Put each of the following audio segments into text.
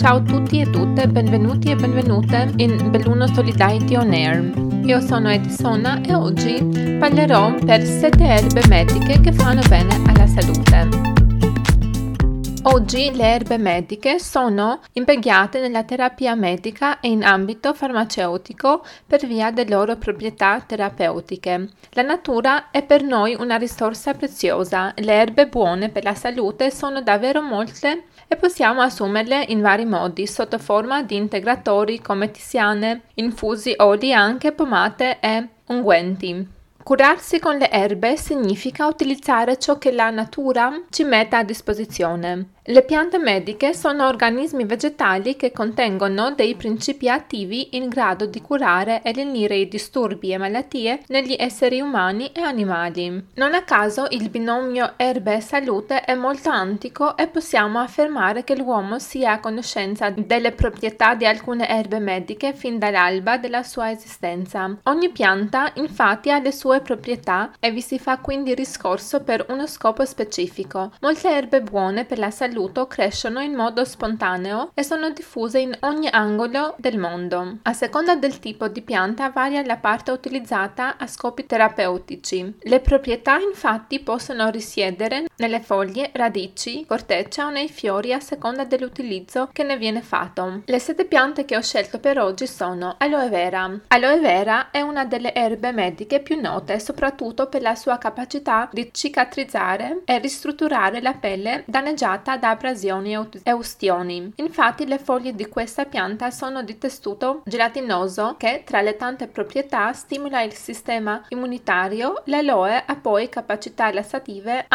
Ciao a tutti e tutte, benvenuti e benvenute in Belluno Solidarity On Air. Io sono Edisona e oggi parlerò per 7 erbe mediche che fanno bene alla. Oggi le erbe mediche sono impiegate nella terapia medica e in ambito farmaceutico per via delle loro proprietà terapeutiche. La natura è per noi una risorsa preziosa. Le erbe buone per la salute sono davvero molte e possiamo assumerle in vari modi, sotto forma di integratori come tiziane, infusi, oli, anche pomate e unguenti. Curarsi con le erbe significa utilizzare ciò che la natura ci mette a disposizione. Le piante mediche sono organismi vegetali che contengono dei principi attivi in grado di curare e lenire i disturbi e malattie negli esseri umani e animali. Non a caso il binomio erbe-salute è molto antico e possiamo affermare che l'uomo sia a conoscenza delle proprietà di alcune erbe mediche fin dall'alba della sua esistenza. Ogni pianta infatti ha le sue proprietà e vi si fa quindi riscorso per uno scopo specifico. Molte erbe buone per la salute saluto crescono in modo spontaneo e sono diffuse in ogni angolo del mondo. A seconda del tipo di pianta varia la parte utilizzata a scopi terapeutici. Le proprietà infatti possono risiedere nelle foglie, radici, corteccia o nei fiori a seconda dell'utilizzo che ne viene fatto. Le sette piante che ho scelto per oggi sono aloe vera. Aloe vera è una delle erbe mediche più note soprattutto per la sua capacità di cicatrizzare e ristrutturare la pelle danneggiata da abrasioni e ustioni. Infatti le foglie di questa pianta sono di tessuto gelatinoso che, tra le tante proprietà, stimola il sistema immunitario. L'aloe ha poi capacità lassative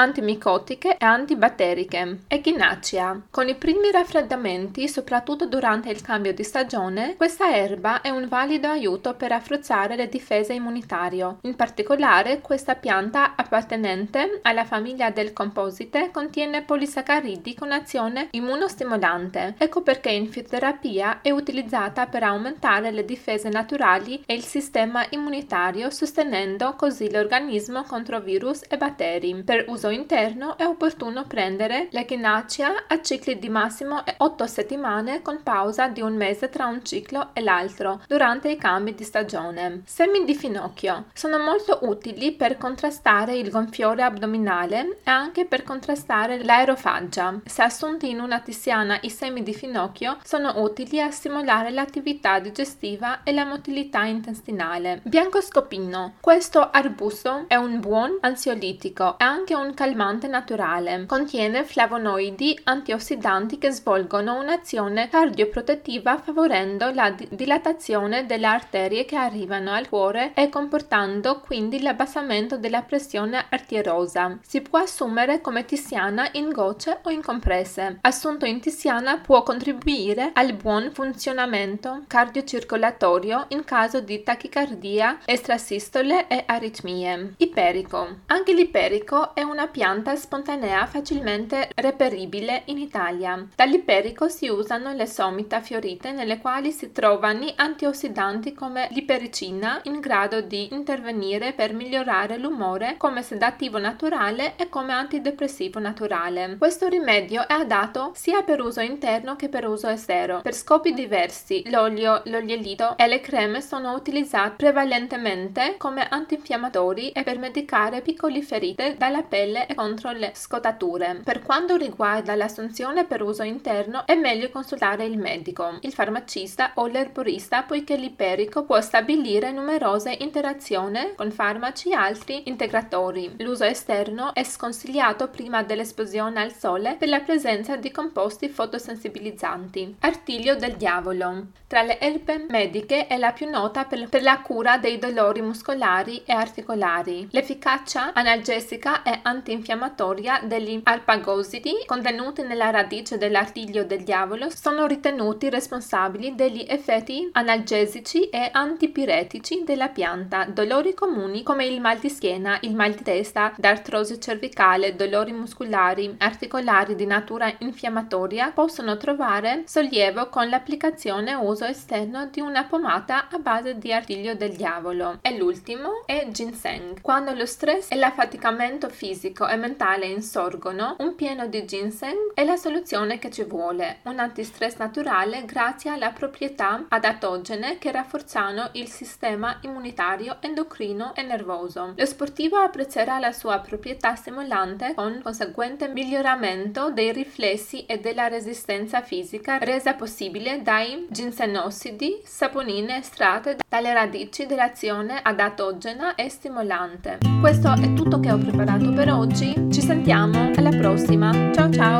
antimicotiche e antibatteriche. Echinacea. Con i primi raffreddamenti, soprattutto durante il cambio di stagione, questa erba è un valido aiuto per rafforzare le difese immunitarie. In particolare, questa pianta appartenente alla famiglia del composite contiene polisaccaridi con azione immunostimolante. Ecco perché in fitoterapia è utilizzata per aumentare le difese naturali e il sistema immunitario, sostenendo così l'organismo contro virus e batteri. Per uso interno è opportuno prendere l'echinacea a cicli di massimo 8 settimane con pausa di un mese tra un ciclo e l'altro durante i cambi di stagione. Semi di finocchio sono molto utili per contrastare il gonfiore addominale e anche per contrastare l'aerofaggia. Se assunti in una tiziana i semi di finocchio sono utili a stimolare l'attività digestiva e la motilità intestinale. Biancoscopino. Questo arbusto è un buon ansiolitico e anche un calmante naturale. Contiene flavonoidi antiossidanti che svolgono un'azione cardioprotettiva favorendo la di- dilatazione delle arterie che arrivano al cuore e comportando quindi l'abbassamento della pressione arteriosa. Si può assumere come tiziana in gocce o in compresse. Assunto in tiziana può contribuire al buon funzionamento cardiocircolatorio in caso di tachicardia, estrasistole e aritmie. Iperico. Anche l'iperico è una pianta spontanea facilmente reperibile in Italia. Dall'iperico si usano le somita fiorite nelle quali si trovano antiossidanti come l'ipericina in grado di intervenire per migliorare l'umore come sedativo naturale e come antidepressivo naturale. Questo rimedio è adatto sia per uso interno che per uso estero. Per scopi diversi, l'olio, l'olielito e le creme sono utilizzati prevalentemente come antinfiammatori e per medicare piccole ferite dalla pelle e contro le scottature. Per quanto riguarda l'assunzione per uso interno, è meglio consultare il medico, il farmacista o l'erborista poiché l'iperico può stabilire numerose interazioni con farmaci e altri integratori. L'uso esterno è sconsigliato prima dell'esposizione al sole per la presenza di composti fotosensibilizzanti. Artiglio del diavolo. Tra le erbe mediche è la più nota per, per la cura dei dolori muscolari e articolari. L'efficacia analgesica e antinfiammatoria degli arpagosidi contenuti nella radice dell'artiglio del diavolo sono ritenuti responsabili degli effetti analgesici e antipiretici della pianta. Dolori comuni come il mal di schiena, il mal di testa, d'artrosi cervicale, dolori muscolari, articolari di natura infiammatoria possono trovare sollievo con l'applicazione uso esterno di una pomata a base di artiglio del diavolo. E l'ultimo è ginseng. Quando lo stress e l'affaticamento fisico e mentale insorgono, un pieno di ginseng è la soluzione che ci vuole, un antistress naturale grazie alla proprietà adattogene che rafforzano il sistema immunitario, endocrino e nervoso. Lo sportivo apprezzerà la sua proprietà stimolante con conseguente miglioramento dei riflessi e della resistenza fisica resa possibile dai ginsenosidi, saponine estratte dalle radici dell'azione adattogena e stimolante. Questo è tutto che ho preparato per oggi, ci sentiamo alla prossima, ciao ciao!